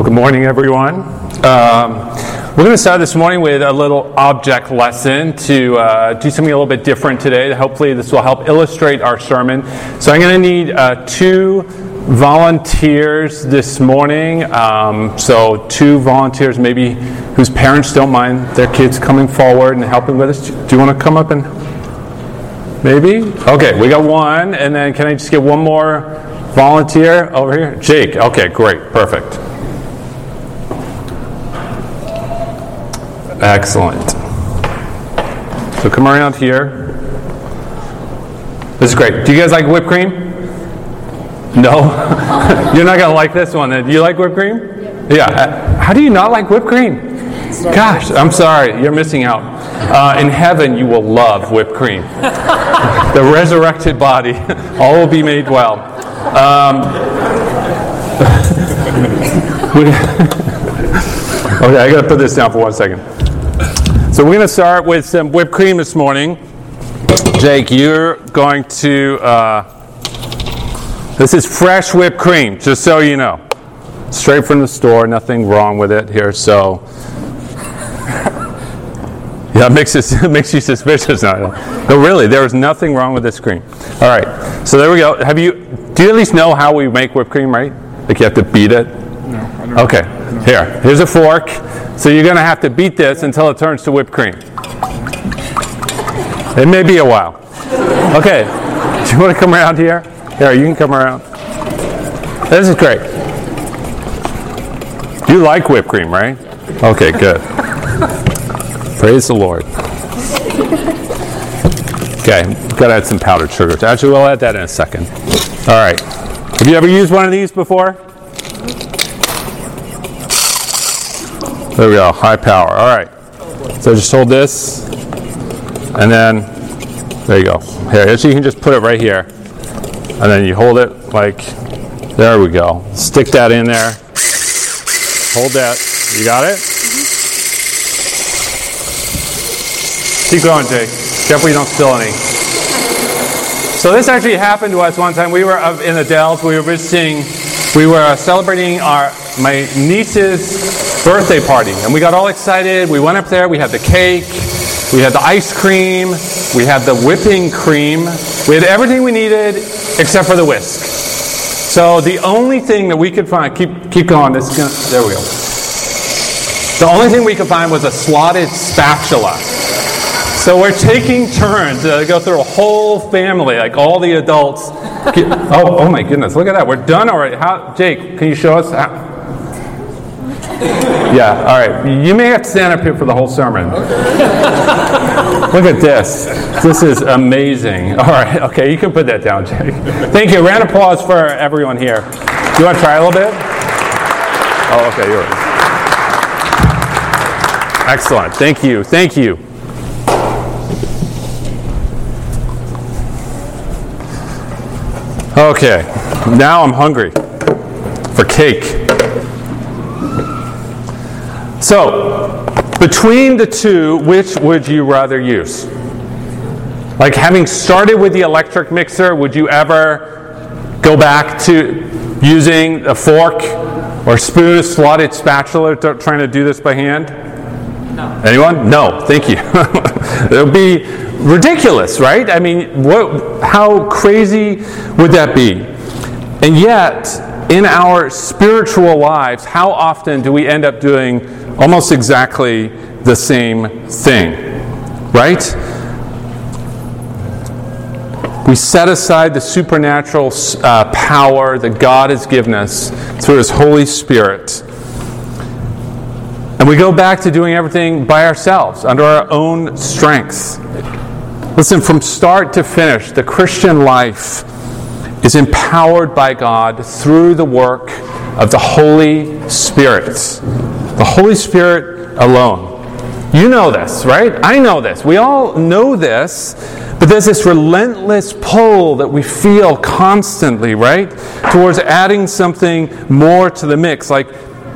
Well, good morning, everyone. Um, we're going to start this morning with a little object lesson to uh, do something a little bit different today. Hopefully, this will help illustrate our sermon. So, I'm going to need uh, two volunteers this morning. Um, so, two volunteers, maybe whose parents don't mind their kids coming forward and helping with us. Do you want to come up and maybe? Okay, we got one, and then can I just get one more volunteer over here? Jake. Okay, great, perfect. Excellent. So come around here. This is great. Do you guys like whipped cream? No? You're not going to like this one. Do you like whipped cream? Yeah. How do you not like whipped cream? Gosh, I'm sorry. You're missing out. Uh, in heaven, you will love whipped cream. the resurrected body, all will be made well. Um, okay, I got to put this down for one second. So we're going to start with some whipped cream this morning. Jake, you're going to. Uh, this is fresh whipped cream, just so you know. Straight from the store, nothing wrong with it here. So, yeah, it makes, it, it makes you suspicious now. No, really, there is nothing wrong with this cream. All right, so there we go. Have you? Do you at least know how we make whipped cream, right? Like you have to beat it. No. Okay. Here, here's a fork. So you're going to have to beat this until it turns to whipped cream. It may be a while. Okay. Do you want to come around here? Here, you can come around. This is great. You like whipped cream, right? Okay, good. Praise the Lord. Okay, got to add some powdered sugar. Actually, we'll add that in a second. All right. Have you ever used one of these before? There we go, high power. All right. So just hold this, and then there you go. Here, so you can just put it right here, and then you hold it like there we go. Stick that in there. Hold that. You got it? Mm-hmm. Keep going, Jake. You don't spill any. So this actually happened to us one time. We were in the Dells. We were visiting. We were celebrating our my niece's birthday party, and we got all excited. We went up there. We had the cake. We had the ice cream. We had the whipping cream. We had everything we needed except for the whisk. So the only thing that we could find, keep keep going. This is gonna, there we go. The only thing we could find was a slotted spatula. So we're taking turns to go through a whole family, like all the adults. Oh, oh my goodness! Look at that. We're done already. How, Jake? Can you show us? How? Yeah. All right. You may have to stand up here for the whole sermon. Okay. Look at this. This is amazing. All right. Okay. You can put that down, Jake. Thank you. Round of applause for everyone here. Do you want to try a little bit? Oh, okay. You're right. Excellent. Thank you. Thank you. Okay, now I'm hungry for cake. So, between the two, which would you rather use? Like having started with the electric mixer, would you ever go back to using a fork or spoon, a slotted spatula, trying to do this by hand? No. Anyone? No, thank you. it would be ridiculous, right? I mean, what, how crazy would that be? And yet, in our spiritual lives, how often do we end up doing almost exactly the same thing? Right? We set aside the supernatural uh, power that God has given us through His Holy Spirit. And we go back to doing everything by ourselves, under our own strength. Listen, from start to finish, the Christian life is empowered by God through the work of the Holy Spirit. The Holy Spirit alone. You know this, right? I know this. We all know this, but there's this relentless pull that we feel constantly, right? Towards adding something more to the mix. Like,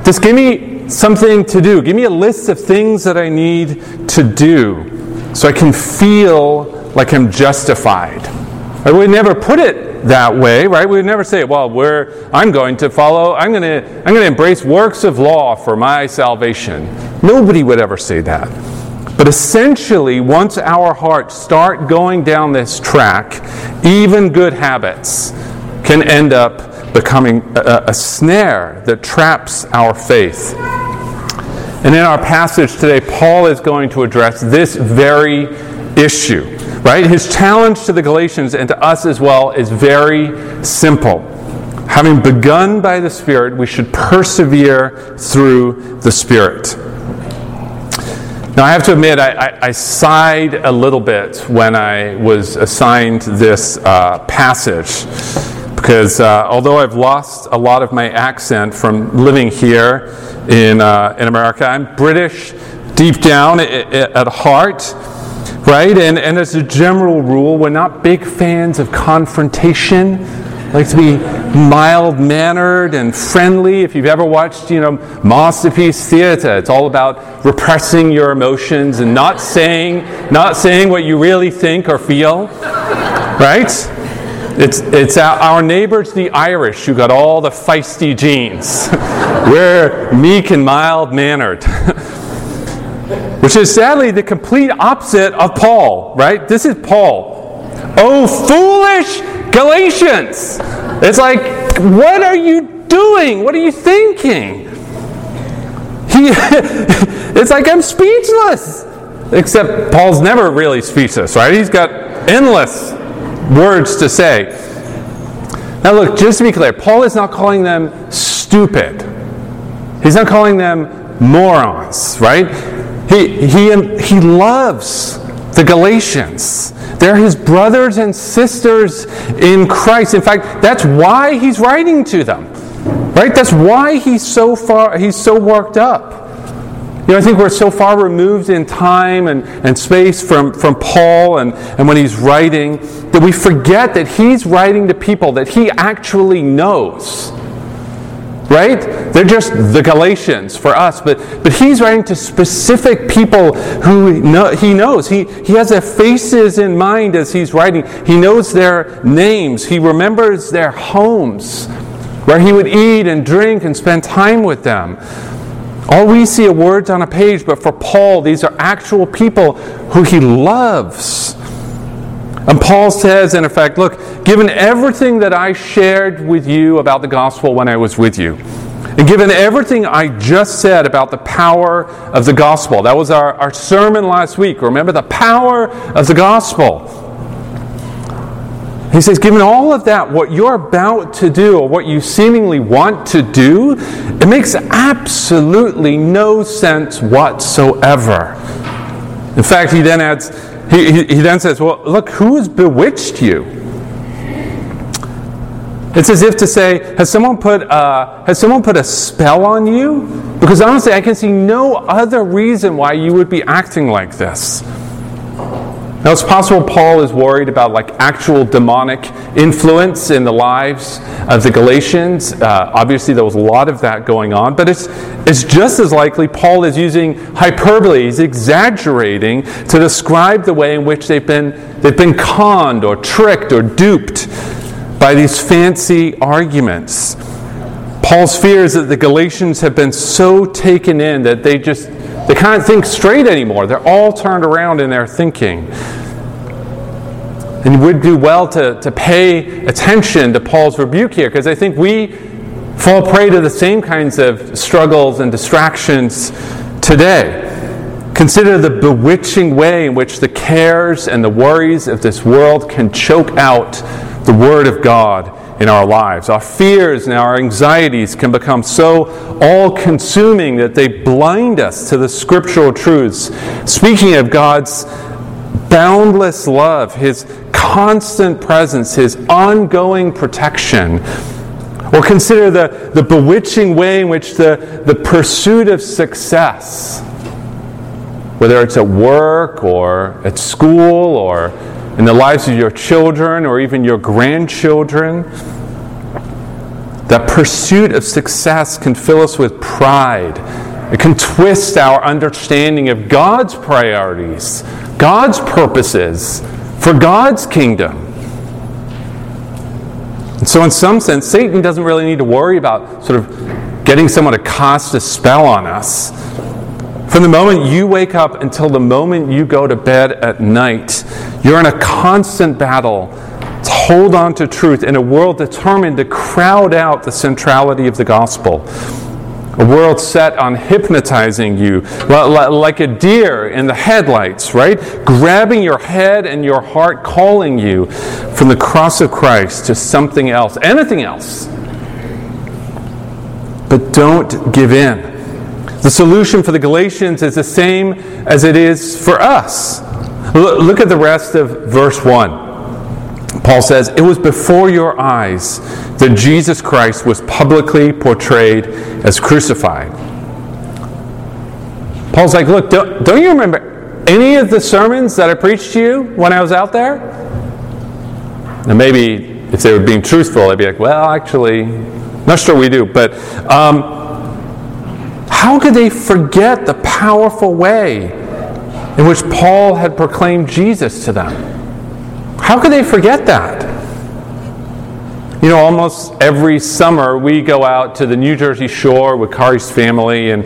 just give me something to do. Give me a list of things that I need to do so I can feel like I'm justified. Right? We never put it that way, right? We would never say, well, we're, I'm going to follow, I'm going to, I'm going to embrace works of law for my salvation. Nobody would ever say that. But essentially, once our hearts start going down this track, even good habits can end up becoming a, a snare that traps our faith. And in our passage today, Paul is going to address this very issue, right? His challenge to the Galatians and to us as well is very simple. Having begun by the Spirit, we should persevere through the Spirit. Now, I have to admit, I, I, I sighed a little bit when I was assigned this uh, passage because uh, although I've lost a lot of my accent from living here in, uh, in America, I'm British deep down at heart right? And, and as a general rule, we're not big fans of confrontation. Like to be mild mannered and friendly. If you've ever watched, you know, masterpiece theater, it's all about repressing your emotions and not saying, not saying what you really think or feel, right? It's, it's our, neighbors, the Irish, who got all the feisty genes. We're meek and mild mannered. which is sadly the complete opposite of Paul, right? This is Paul. Oh, foolish Galatians! It's like, what are you doing? What are you thinking? He, it's like I'm speechless. Except Paul's never really speechless, right? He's got endless words to say. Now, look, just to be clear, Paul is not calling them stupid. He's not calling them morons, right? He, he, he loves the Galatians. They're his brothers and sisters in Christ. In fact, that's why he's writing to them. Right? That's why he's so far he's so worked up. You know, I think we're so far removed in time and, and space from, from Paul and, and when he's writing that we forget that he's writing to people that he actually knows right? They're just the Galatians for us, but, but he's writing to specific people who he knows. He, he has their faces in mind as he's writing. He knows their names. He remembers their homes where he would eat and drink and spend time with them. All we see are words on a page, but for Paul, these are actual people who he loves. And Paul says, in effect, look, given everything that I shared with you about the gospel when I was with you, and given everything I just said about the power of the gospel, that was our, our sermon last week. Remember the power of the gospel. He says, given all of that, what you're about to do, or what you seemingly want to do, it makes absolutely no sense whatsoever. In fact, he then adds, he, he, he then says, Well, look, who has bewitched you? It's as if to say, has someone put a, has someone put a spell on you? Because honestly, I can see no other reason why you would be acting like this. Now, it's possible Paul is worried about like actual demonic influence in the lives of the Galatians. Uh, obviously, there was a lot of that going on, but it's, it's just as likely Paul is using hyperbole, he's exaggerating to describe the way in which they've been, they've been conned or tricked or duped by these fancy arguments. Paul's fear is that the Galatians have been so taken in that they just they can't think straight anymore. They're all turned around in their thinking. And we'd do well to, to pay attention to Paul's rebuke here because I think we fall prey to the same kinds of struggles and distractions today. Consider the bewitching way in which the cares and the worries of this world can choke out the Word of God in our lives. Our fears and our anxieties can become so all consuming that they blind us to the scriptural truths. Speaking of God's boundless love, His constant presence, His ongoing protection, or consider the, the bewitching way in which the, the pursuit of success, whether it's at work or at school or in the lives of your children or even your grandchildren. That pursuit of success can fill us with pride. It can twist our understanding of God's priorities, God's purposes for God's kingdom. So, in some sense, Satan doesn't really need to worry about sort of getting someone to cast a spell on us. From the moment you wake up until the moment you go to bed at night, you're in a constant battle to hold on to truth in a world determined to crowd out the centrality of the gospel. A world set on hypnotizing you like a deer in the headlights, right? Grabbing your head and your heart, calling you from the cross of Christ to something else, anything else. But don't give in. The solution for the Galatians is the same as it is for us. Look at the rest of verse 1. Paul says, It was before your eyes that Jesus Christ was publicly portrayed as crucified. Paul's like, Look, don't, don't you remember any of the sermons that I preached to you when I was out there? And maybe if they were being truthful, they'd be like, Well, actually, not sure we do. But um, how could they forget the powerful way in which Paul had proclaimed Jesus to them? How could they forget that? You know, almost every summer we go out to the New Jersey shore with Kari's family, and,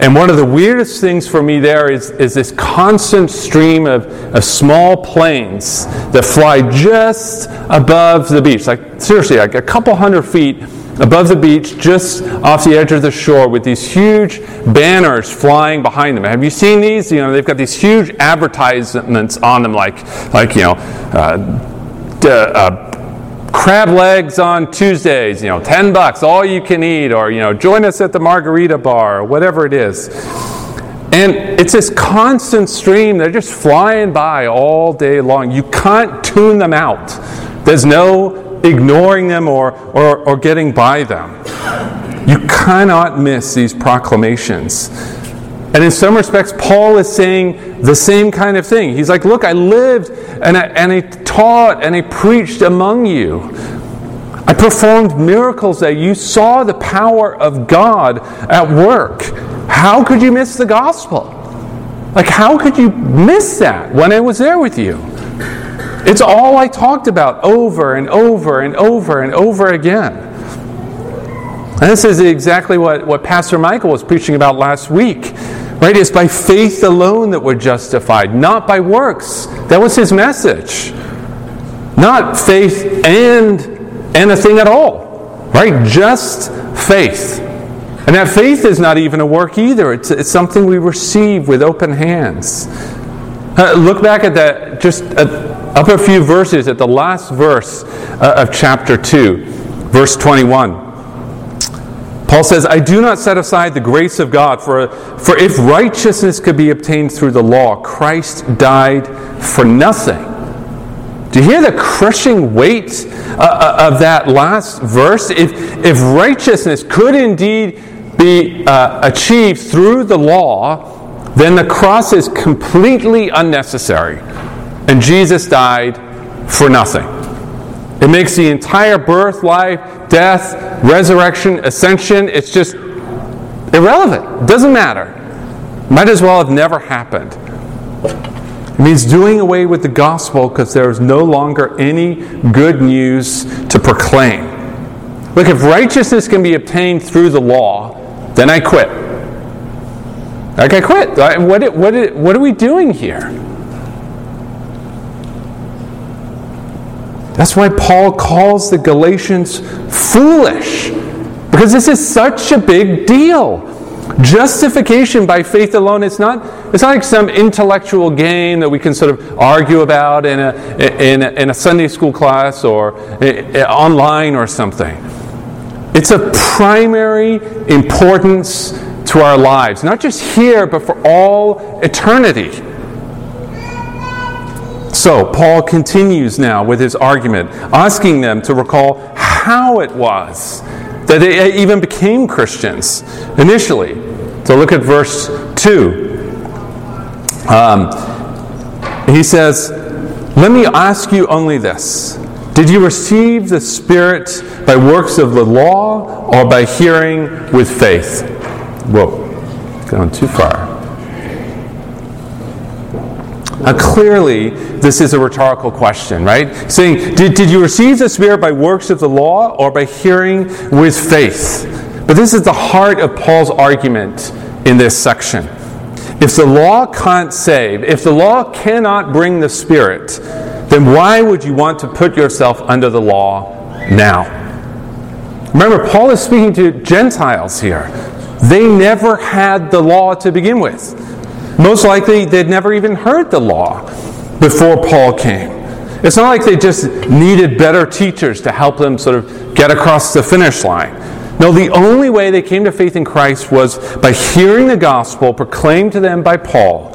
and one of the weirdest things for me there is, is this constant stream of, of small planes that fly just above the beach. Like, seriously, like a couple hundred feet above the beach, just off the edge of the shore, with these huge banners flying behind them. Have you seen these? You know, they've got these huge advertisements on them, like, like you know, uh, uh, crab legs on Tuesdays. You know, ten bucks, all you can eat, or you know, join us at the margarita bar, or whatever it is. And it's this constant stream. They're just flying by all day long. You can't tune them out. There's no ignoring them or, or, or getting by them. You cannot miss these proclamations. And in some respects, Paul is saying the same kind of thing. He's like, Look, I lived and I, and I taught and I preached among you. I performed miracles that you saw the power of God at work. How could you miss the gospel? Like, how could you miss that when I was there with you? It's all I talked about over and over and over and over again. And this is exactly what, what Pastor Michael was preaching about last week. Right? It's by faith alone that we're justified, not by works. That was his message. Not faith and anything at all. Right? Just faith. And that faith is not even a work either. It's, it's something we receive with open hands. Uh, look back at that, just up a few verses at the last verse uh, of chapter 2, verse 21. Paul says, I do not set aside the grace of God, for, for if righteousness could be obtained through the law, Christ died for nothing. Do you hear the crushing weight uh, uh of that last verse? If, if righteousness could indeed be uh, achieved through the law, then the cross is completely unnecessary and Jesus died for nothing. It makes the entire birth, life, death, resurrection, ascension, it's just irrelevant. It doesn't matter. Might as well have never happened. It means doing away with the gospel because there is no longer any good news to proclaim. Look, if righteousness can be obtained through the law, then I quit. Like, I quit. What, what, what are we doing here? That's why Paul calls the Galatians foolish, because this is such a big deal. Justification by faith alone, it's not, it's not like some intellectual game that we can sort of argue about in a, in a, in a Sunday school class or eh, eh, online or something. It's of primary importance to our lives, not just here, but for all eternity. So, Paul continues now with his argument, asking them to recall how it was that they even became Christians initially. So, look at verse 2. Um, he says, Let me ask you only this Did you receive the Spirit by works of the law or by hearing with faith? Whoa, going too far. Now, clearly, this is a rhetorical question, right? Saying, did, did you receive the Spirit by works of the law or by hearing with faith? But this is the heart of Paul's argument in this section. If the law can't save, if the law cannot bring the Spirit, then why would you want to put yourself under the law now? Remember, Paul is speaking to Gentiles here. They never had the law to begin with. Most likely, they'd never even heard the law before Paul came. It's not like they just needed better teachers to help them sort of get across the finish line. No, the only way they came to faith in Christ was by hearing the gospel proclaimed to them by Paul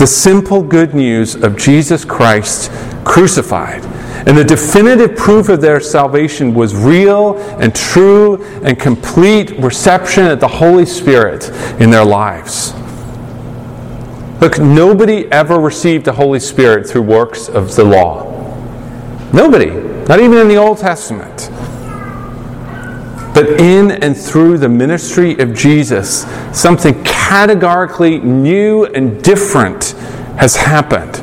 the simple good news of Jesus Christ crucified. And the definitive proof of their salvation was real and true and complete reception of the Holy Spirit in their lives. Look, nobody ever received the Holy Spirit through works of the law. Nobody, not even in the Old Testament. But in and through the ministry of Jesus, something categorically new and different has happened.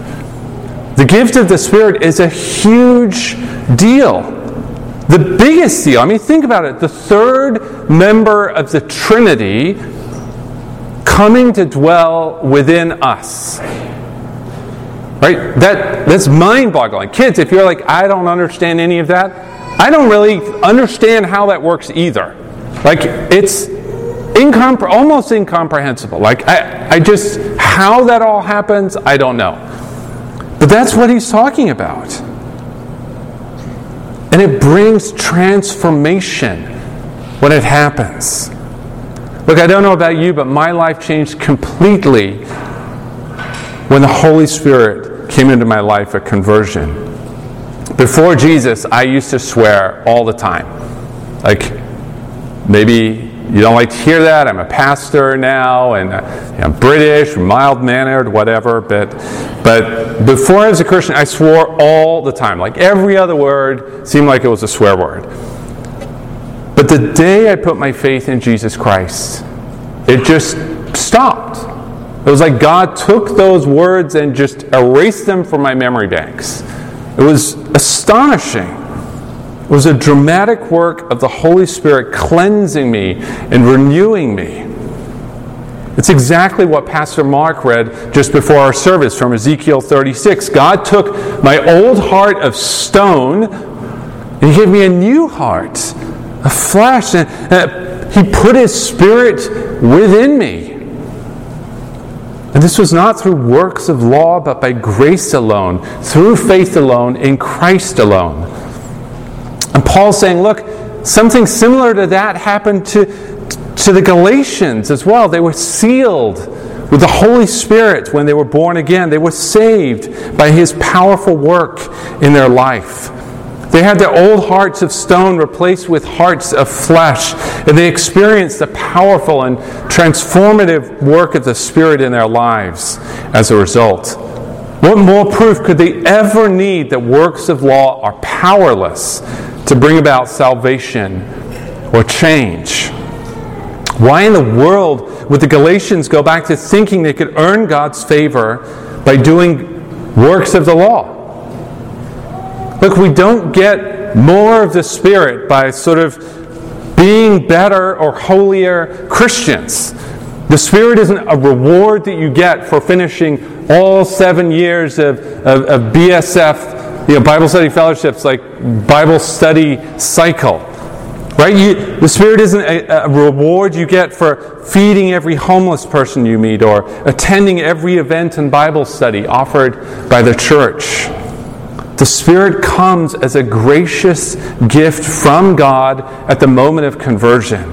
The gift of the Spirit is a huge deal. The biggest deal. I mean, think about it. The third member of the Trinity coming to dwell within us. Right? That, that's mind boggling. Kids, if you're like, I don't understand any of that, I don't really understand how that works either. Like, it's incompre- almost incomprehensible. Like, I, I just, how that all happens, I don't know. But that's what he's talking about. And it brings transformation when it happens. Look, I don't know about you, but my life changed completely when the Holy Spirit came into my life at conversion. Before Jesus, I used to swear all the time. Like, maybe you don't like to hear that. I'm a pastor now, and I'm British, mild mannered, whatever. But, but before I was a Christian, I swore all the time. Like every other word seemed like it was a swear word. But the day I put my faith in Jesus Christ, it just stopped. It was like God took those words and just erased them from my memory banks. It was astonishing. It was a dramatic work of the Holy Spirit cleansing me and renewing me. It's exactly what Pastor Mark read just before our service from Ezekiel 36. God took my old heart of stone and He gave me a new heart flesh. And uh, He put His Spirit within me. And this was not through works of law, but by grace alone, through faith alone, in Christ alone. And Paul's saying, look, something similar to that happened to, to the Galatians as well. They were sealed with the Holy Spirit when they were born again. They were saved by His powerful work in their life. They had their old hearts of stone replaced with hearts of flesh, and they experienced the powerful and transformative work of the Spirit in their lives as a result. What more proof could they ever need that works of law are powerless to bring about salvation or change? Why in the world would the Galatians go back to thinking they could earn God's favor by doing works of the law? Look, we don't get more of the Spirit by sort of being better or holier Christians. The Spirit isn't a reward that you get for finishing all seven years of, of, of BSF, you know, Bible study fellowships, like Bible study cycle. Right? You, the Spirit isn't a, a, reward you get for feeding every homeless person you meet or attending every event and Bible study offered by the church. The Spirit comes as a gracious gift from God at the moment of conversion.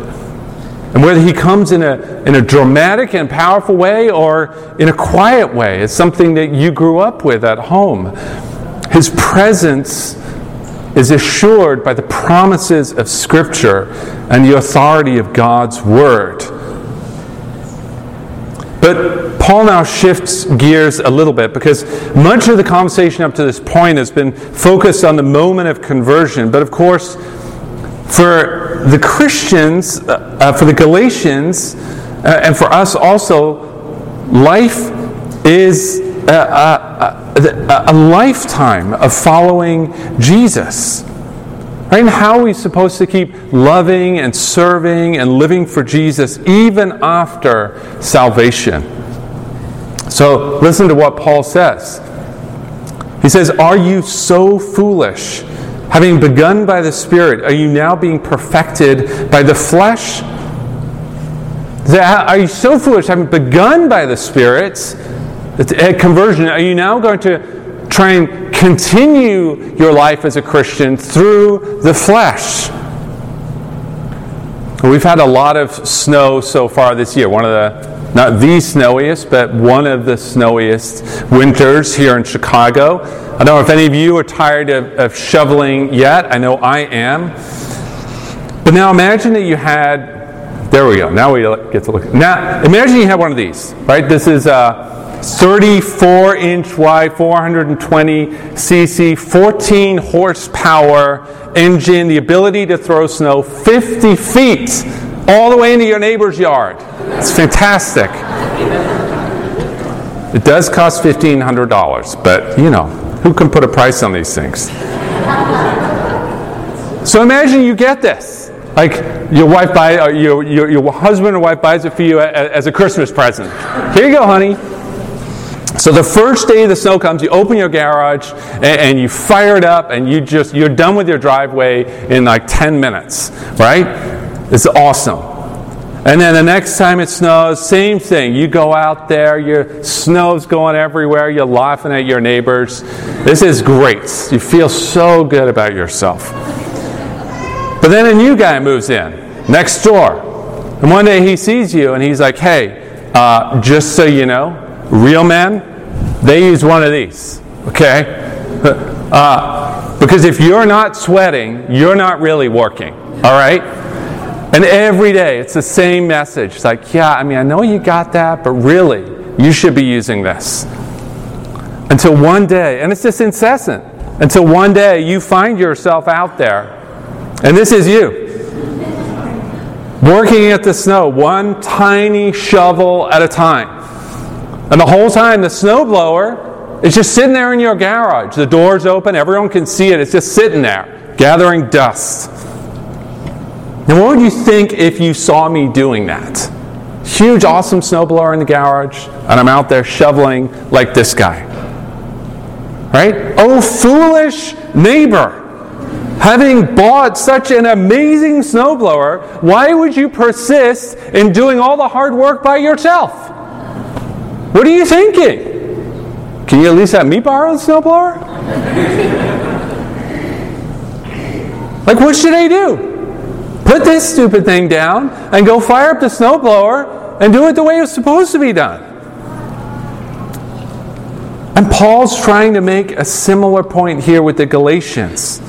And whether He comes in a, in a dramatic and powerful way or in a quiet way, it's something that you grew up with at home. His presence is assured by the promises of Scripture and the authority of God's Word. But Paul now shifts gears a little bit because much of the conversation up to this point has been focused on the moment of conversion. But of course, for the Christians, uh, uh, for the Galatians, uh, and for us also, life is a, a, a lifetime of following Jesus. Right? And how are we supposed to keep loving and serving and living for Jesus even after salvation? So listen to what Paul says. He says, Are you so foolish? Having begun by the Spirit, are you now being perfected by the flesh? Are you so foolish, having begun by the Spirit, at eh, conversion, are you now going to try and continue your life as a Christian through the flesh? We've had a lot of snow so far this year. One of the, not the snowiest, but one of the snowiest winters here in Chicago. I don't know if any of you are tired of, of shoveling yet. I know I am. But now imagine that you had there we go. Now we get to look. Now, imagine you have one of these, right? This is a 34 inch wide, 420 cc, 14 horsepower engine, the ability to throw snow 50 feet all the way into your neighbor's yard. It's fantastic. It does cost $1,500, but you know, who can put a price on these things? So imagine you get this. Like your wife buy, uh, your, your, your husband or wife buys it for you as a Christmas present. Here you go, honey. So the first day the snow comes, you open your garage and, and, you fire it up, and you just you're done with your driveway in like 10 minutes, right? It's awesome. And then the next time it snows, same thing. You go out there, your snow's going everywhere, you're laughing at your neighbors. This is great. You feel so good about yourself. But then a new guy moves in next door. And one day he sees you and he's like, hey, uh, just so you know, real men, they use one of these, okay? Uh, because if you're not sweating, you're not really working, all right? And every day it's the same message. It's like, yeah, I mean, I know you got that, but really, you should be using this. Until one day, and it's just incessant, until one day you find yourself out there and this is you. Working at the snow, one tiny shovel at a time. And the whole time, the snowblower is just sitting there in your garage. The door's open, everyone can see it. It's just sitting there, gathering dust. Now, what would you think if you saw me doing that? Huge, awesome snowblower in the garage, and I'm out there shoveling like this guy. Right? Oh, foolish neighbor. Having bought such an amazing snowblower, why would you persist in doing all the hard work by yourself? What are you thinking? Can you at least have me borrow the snowblower? like, what should I do? Put this stupid thing down and go fire up the snowblower and do it the way it's supposed to be done. And Paul's trying to make a similar point here with the Galatians.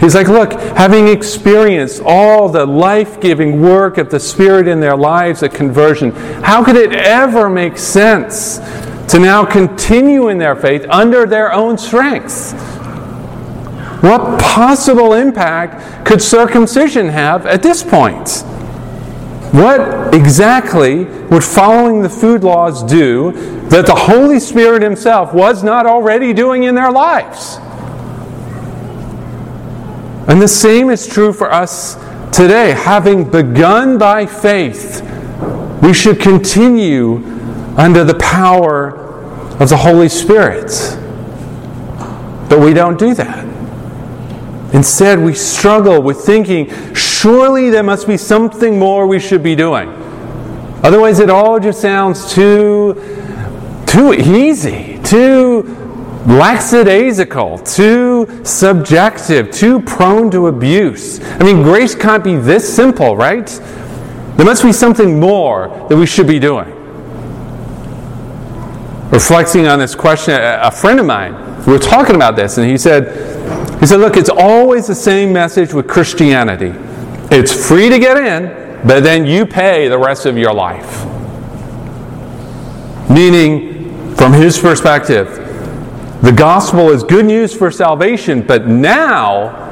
He's like, look, having experienced all the life giving work of the Spirit in their lives at conversion, how could it ever make sense to now continue in their faith under their own strength? What possible impact could circumcision have at this point? What exactly would following the food laws do that the Holy Spirit Himself was not already doing in their lives? And the same is true for us today. Having begun by faith, we should continue under the power of the Holy Spirit. But we don't do that. Instead, we struggle with thinking, surely there must be something more we should be doing. Otherwise, it all just sounds too, too easy, too lackadaisical, too subjective, too prone to abuse. I mean, grace can't be this simple, right? There must be something more that we should be doing. Reflecting on this question, a friend of mine, we were talking about this, and he said, he said, look, it's always the same message with Christianity. It's free to get in, but then you pay the rest of your life. Meaning, from his perspective, the gospel is good news for salvation, but now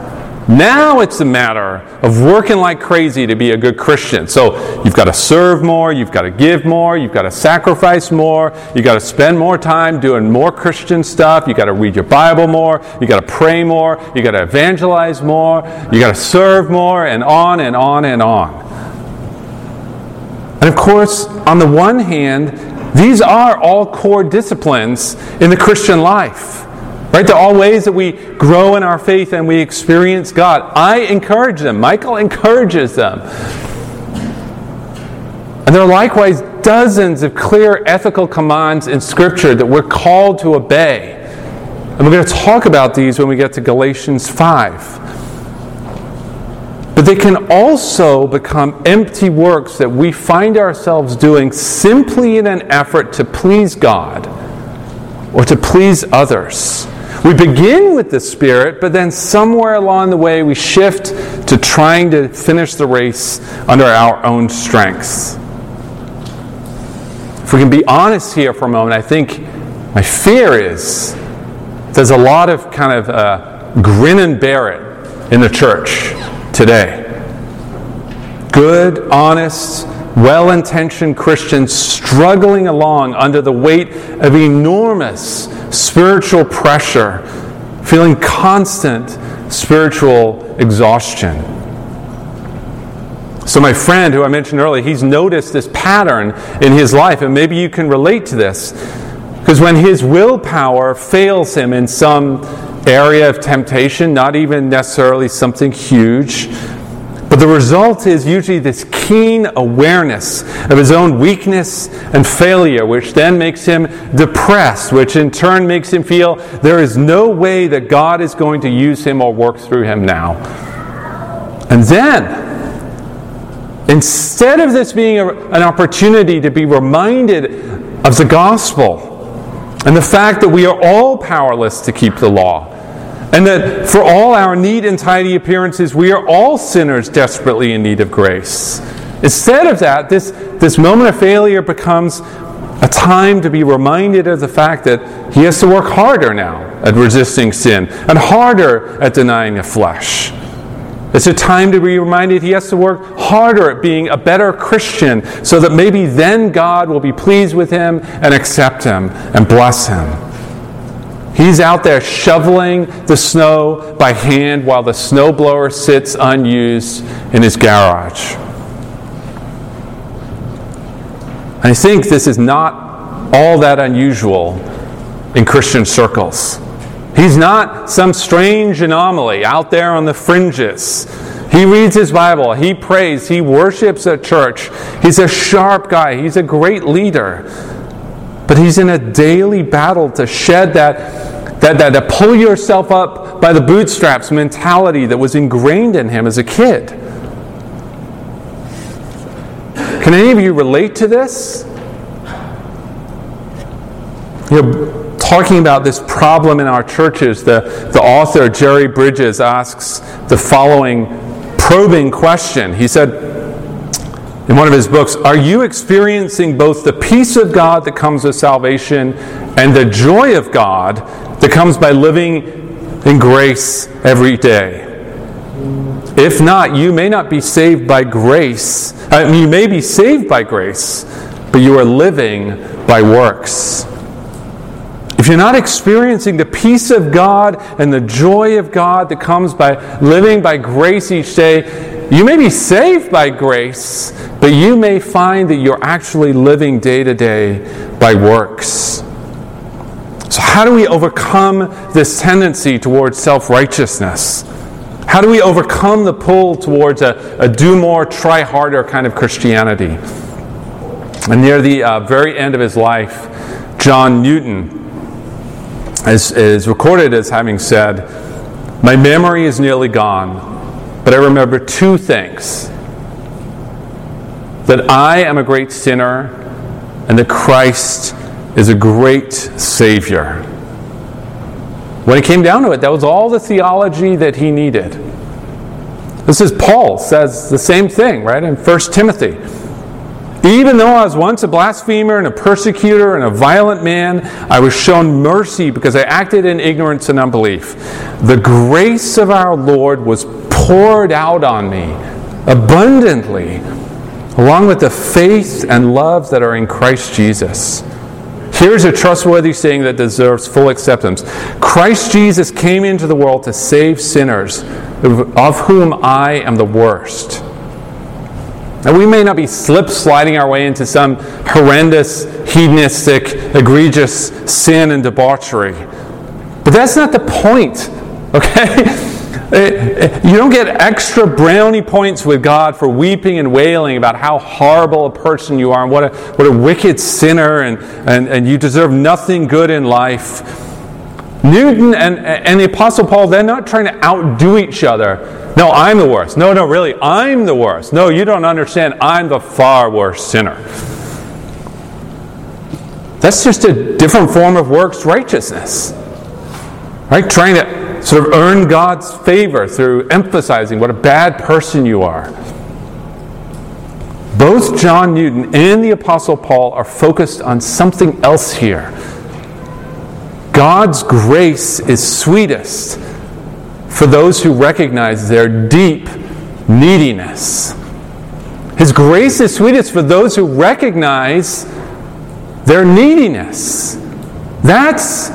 Now it's a matter of working like crazy to be a good Christian. So you've got to serve more, you've got to give more, you've got to sacrifice more, you've got to spend more time doing more Christian stuff, you've got to read your Bible more, you've got to pray more, you've got to evangelize more, you've got to serve more, and on and on and on. And of course, on the one hand, these are all core disciplines in the Christian life. Right? They're all ways that we grow in our faith and we experience God. I encourage them. Michael encourages them. And there are likewise dozens of clear ethical commands in Scripture that we're called to obey. And we're going to talk about these when we get to Galatians 5. But they can also become empty works that we find ourselves doing simply in an effort to please God or to please others. We begin with the Spirit, but then somewhere along the way we shift to trying to finish the race under our own strengths. If we can be honest here for a moment, I think my fear is there's a lot of kind of uh, grin and bear it in the church today. Good, honest, well intentioned Christians struggling along under the weight of enormous spiritual pressure, feeling constant spiritual exhaustion. So, my friend who I mentioned earlier, he's noticed this pattern in his life, and maybe you can relate to this. Because when his willpower fails him in some area of temptation, not even necessarily something huge, but the result is usually this keen awareness of his own weakness and failure, which then makes him depressed, which in turn makes him feel there is no way that God is going to use him or work through him now. And then, instead of this being a, an opportunity to be reminded of the gospel and the fact that we are all powerless to keep the law, and that for all our neat and tidy appearances, we are all sinners desperately in need of grace. Instead of that, this, this moment of failure becomes a time to be reminded of the fact that he has to work harder now at resisting sin and harder at denying the flesh. It's a time to be reminded he has to work harder at being a better Christian so that maybe then God will be pleased with him and accept him and bless him. He's out there shoveling the snow by hand while the snowblower sits unused in his garage. I think this is not all that unusual in Christian circles. He's not some strange anomaly out there on the fringes. He reads his Bible, he prays, he worships at church. He's a sharp guy, he's a great leader. But he's in a daily battle to shed that that, that, that pull yourself up by the bootstraps mentality that was ingrained in him as a kid. Can any of you relate to this? You know, talking about this problem in our churches, the, the author Jerry Bridges asks the following probing question. He said in one of his books, Are you experiencing both the peace of God that comes with salvation and the joy of God that comes by living in grace every day. If not, you may not be saved by grace. I mean, you may be saved by grace, but you are living by works. If you're not experiencing the peace of God and the joy of God that comes by living by grace each day, you may be saved by grace, but you may find that you're actually living day to day by works. So, how do we overcome this tendency towards self righteousness? How do we overcome the pull towards a, a, do more, try harder kind of Christianity? And near the uh, very end of his life, John Newton is, is recorded as having said, My memory is nearly gone, but I remember two things that I am a great sinner and that Christ is a great Savior. When it came down to it, that was all the theology that he needed. This is Paul says the same thing, right, in 1 Timothy. Even though I was once a blasphemer and a persecutor and a violent man, I was shown mercy because I acted in ignorance and unbelief. The grace of our Lord was poured out on me abundantly, along with the faith and love that are in Christ Jesus. Here's a trustworthy saying that deserves full acceptance Christ Jesus came into the world to save sinners, of whom I am the worst. Now, we may not be slip sliding our way into some horrendous, hedonistic, egregious sin and debauchery. But that's not the point, okay? You don't get extra brownie points with God for weeping and wailing about how horrible a person you are and what a, what a wicked sinner and, and, and you deserve nothing good in life. Newton and, and the Apostle Paul, they're not trying to outdo each other. No, I'm the worst. No, no, really, I'm the worst. No, you don't understand. I'm the far worse sinner. That's just a different form of works righteousness. Right? Trying to sort of earn God's favor through emphasizing what a bad person you are. Both John Newton and the Apostle Paul are focused on something else here. God's grace is sweetest for those who recognize their deep neediness. His grace is sweetest for those who recognize their neediness. That's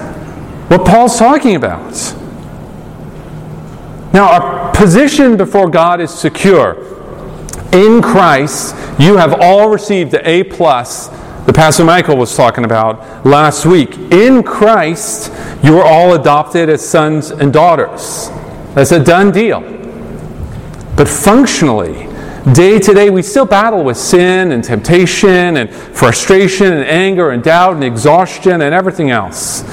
what Paul's talking about. Now, our position before God is secure. In Christ, you have all received the A plus that Pastor Michael was talking about last week. In Christ, you are all adopted as sons and daughters. That's a done deal. But functionally, day to day, we still battle with sin and temptation and frustration and anger and doubt and exhaustion and everything else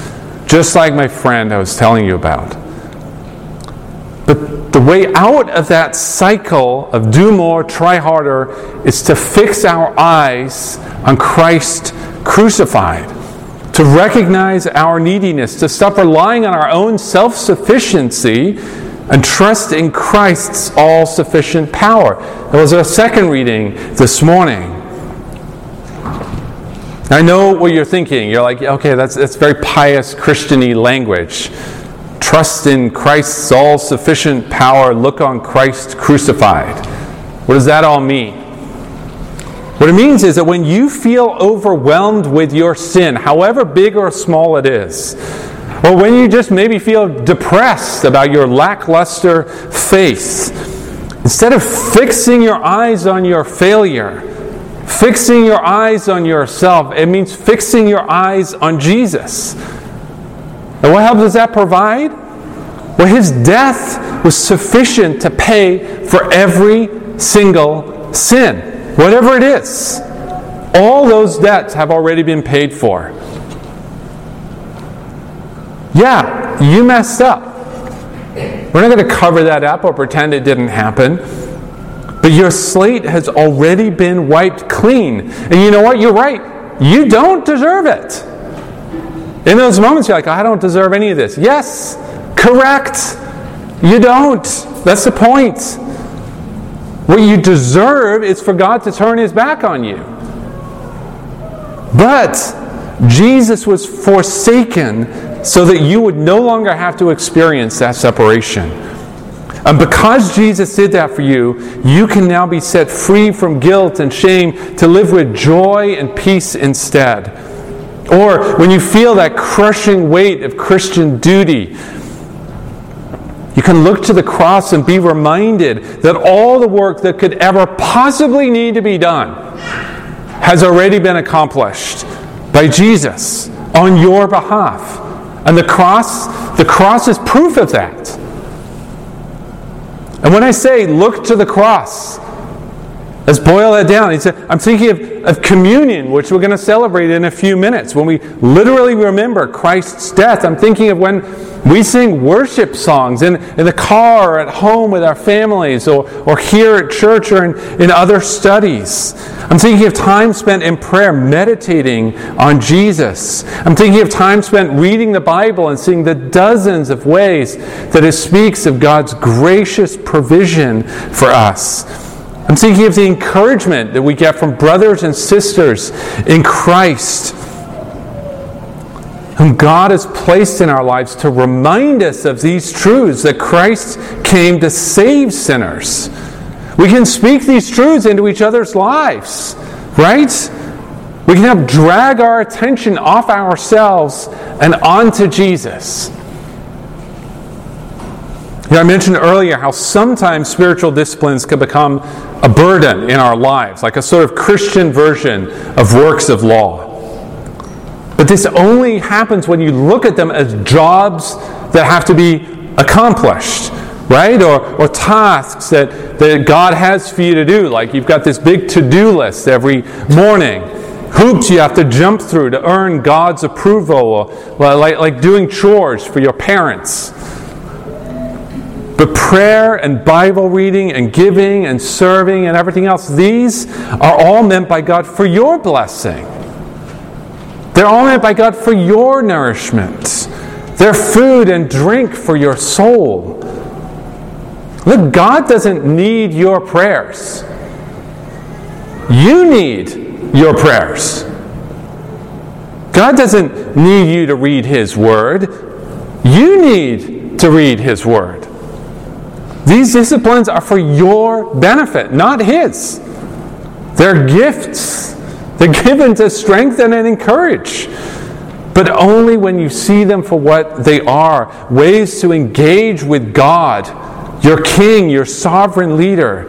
just like my friend I was telling you about. But the way out of that cycle of do more, try harder, is to fix our eyes on Christ crucified, to recognize our neediness, to stop relying on our own self sufficiency and trust in Christ's all sufficient power. That was our second reading this morning. I know what you're thinking. You're like, okay, that's, that's very pious Christiany language. Trust in Christ's all sufficient power, look on Christ crucified. What does that all mean? What it means is that when you feel overwhelmed with your sin, however big or small it is, or when you just maybe feel depressed about your lackluster faith, instead of fixing your eyes on your failure, Fixing your eyes on yourself, it means fixing your eyes on Jesus. And what help does that provide? Well, his death was sufficient to pay for every single sin, whatever it is. All those debts have already been paid for. Yeah, you messed up. We're not going to cover that up or pretend it didn't happen. But your slate has already been wiped clean. And you know what? You're right. You don't deserve it. In those moments, you're like, I don't deserve any of this. Yes, correct. You don't. That's the point. What you deserve is for God to turn his back on you. But Jesus was forsaken so that you would no longer have to experience that separation. And because Jesus did that for you, you can now be set free from guilt and shame to live with joy and peace instead. Or when you feel that crushing weight of Christian duty, you can look to the cross and be reminded that all the work that could ever possibly need to be done has already been accomplished by Jesus on your behalf. And the cross, the cross is proof of that. And when I say look to the cross, let's boil that down. He said, I'm thinking of, of communion, which we're going to celebrate in a few minutes. When we literally remember Christ's death, I'm thinking of when we sing worship songs in, in the car or at home with our families or, or here at church or in, in other studies. I'm thinking of time spent in prayer, meditating on Jesus. I'm thinking of time spent reading the Bible and seeing the dozens of ways that it speaks of God's gracious provision for us. I'm thinking of the encouragement that we get from brothers and sisters in Christ, whom God has placed in our lives to remind us of these truths that Christ came to save sinners. We can speak these truths into each other's lives, right? We can help drag our attention off ourselves and onto Jesus. You know, I mentioned earlier how sometimes spiritual disciplines can become a burden in our lives, like a sort of Christian version of works of law. But this only happens when you look at them as jobs that have to be accomplished, right? Or, or tasks that, that God has for you to do. Like you've got this big to do list every morning, hoops you have to jump through to earn God's approval, or, like, like doing chores for your parents. But prayer and Bible reading and giving and serving and everything else, these are all meant by God for your blessing. They're all meant by God for your nourishment. They're food and drink for your soul. Look, God doesn't need your prayers. You need your prayers. God doesn't need you to read His Word. You need to read His Word. These disciplines are for your benefit, not His. They're gifts. They're given to strengthen and encourage, but only when you see them for what they are ways to engage with God, your King, your sovereign leader.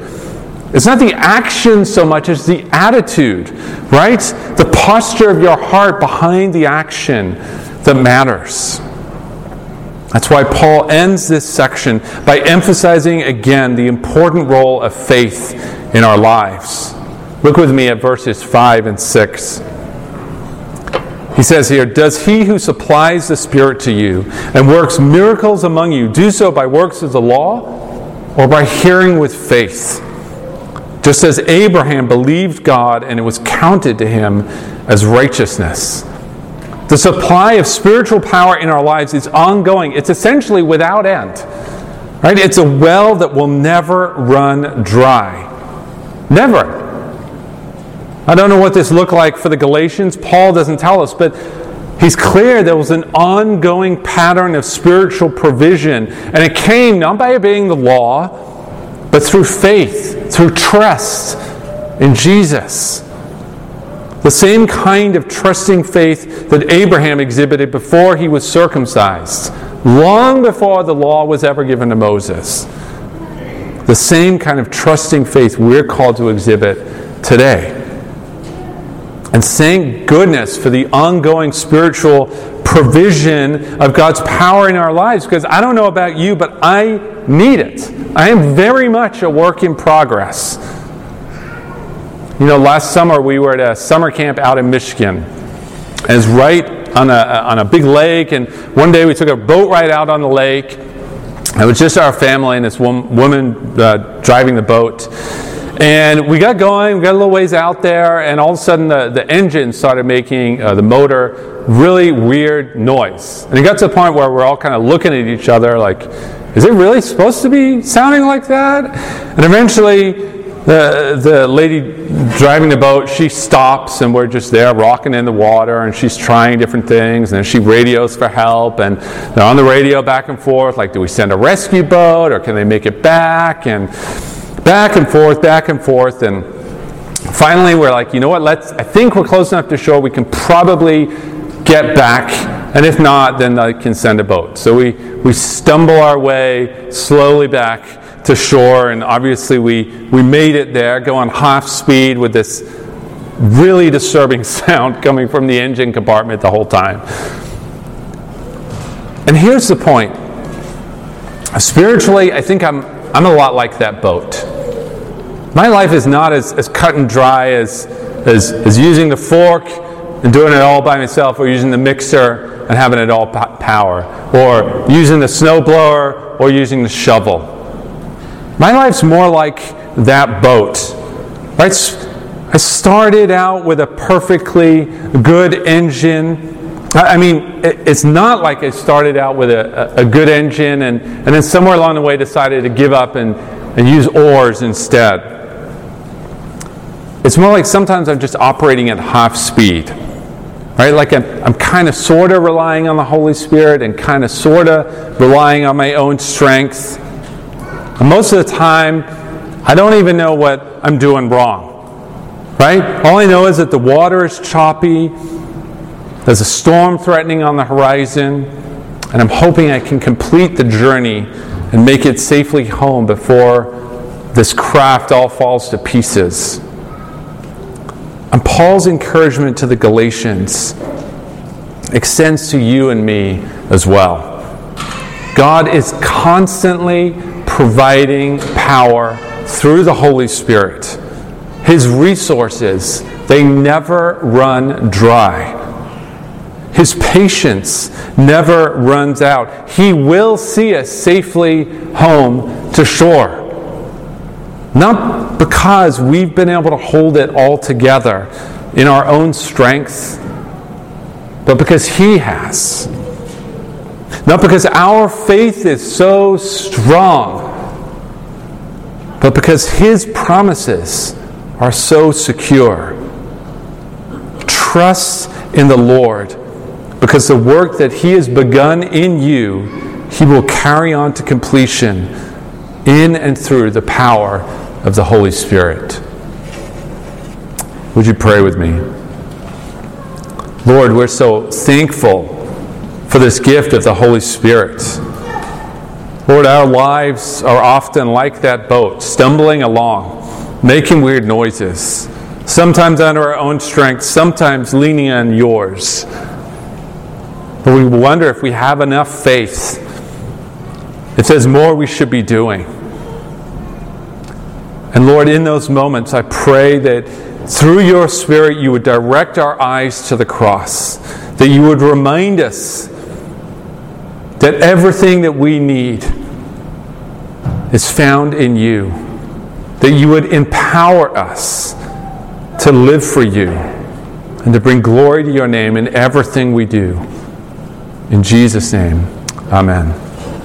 It's not the action so much as the attitude, right? The posture of your heart behind the action that matters. That's why Paul ends this section by emphasizing again the important role of faith in our lives. Look with me at verses 5 and 6. He says here, Does he who supplies the Spirit to you and works miracles among you do so by works of the law or by hearing with faith? Just as Abraham believed God and it was counted to him as righteousness. The supply of spiritual power in our lives is ongoing. It's essentially without end. Right? It's a well that will never run dry. Never. I don't know what this looked like for the Galatians. Paul doesn't tell us, but he's clear there was an ongoing pattern of spiritual provision. And it came not by obeying the law, but through faith, through trust in Jesus. The same kind of trusting faith that Abraham exhibited before he was circumcised, long before the law was ever given to Moses. The same kind of trusting faith we're called to exhibit today. And thank goodness for the ongoing spiritual provision of God's power in our lives because I don't know about you, but I need it. I am very much a work in progress. You know, last summer we were at a summer camp out in Michigan. It's right on a, on a big lake. And one day we took a boat ride out on the lake. It was just our family and this woman uh, driving the boat. And we got going, we got a little ways out there, and all of a sudden the, the engine started making uh, the motor really weird noise. And it got to the point where we're all kind of looking at each other like, is it really supposed to be sounding like that? And eventually the, the lady driving the boat, she stops and we're just there rocking in the water and she's trying different things and she radios for help and they're on the radio back and forth like, do we send a rescue boat or can they make it back? And back and forth, back and forth. And finally we're like, you know what, let's, I think we're close enough to shore, we can probably get back. And if not, then I can send a boat. So we, we stumble our way slowly back to shore, and obviously we, we made it there, going half speed with this really disturbing sound coming from the engine compartment the whole time. And here's the point spiritually, I think I'm, I'm a lot like that boat. My life is not as, as cut and dry as, as, as using the fork and doing it all by myself, or using the mixer and having it all power, or using the snowblower or using the shovel. My life's more like that boat. Right? I started out with a perfectly good engine. I mean, it's not like I started out with a, a good engine and, and then somewhere along the way decided to give up and, and use oars instead. It's more like sometimes I'm just operating at half speed. Right? Like I'm, I'm kind of sort of relying on the Holy Spirit and kind of sort of relying on my own strength. And most of the time, I don't even know what I'm doing wrong. Right? All I know is that the water is choppy, there's a storm threatening on the horizon, and I'm hoping I can complete the journey and make it safely home before this craft all falls to pieces. And Paul's encouragement to the Galatians extends to you and me as well. God is constantly providing power through the Holy Spirit. His resources, they never run dry. His patience never runs out. He will see us safely home to shore. Not because we've been able to hold it all together in our own strength, but because He has. Not because our faith is so strong, but because His promises are so secure. Trust in the Lord because the work that He has begun in you, He will carry on to completion in and through the power of the Holy Spirit. Would you pray with me? Lord, we're so thankful for this gift of the Holy Spirit. Lord, our lives are often like that boat, stumbling along, making weird noises, sometimes under our own strength, sometimes leaning on yours. But we wonder if we have enough faith, if there's more we should be doing. And Lord, in those moments, I pray that through your Spirit you would direct our eyes to the cross, that you would remind us that everything that we need is found in you, that you would empower us to live for you and to bring glory to your name in everything we do. In Jesus' name, amen.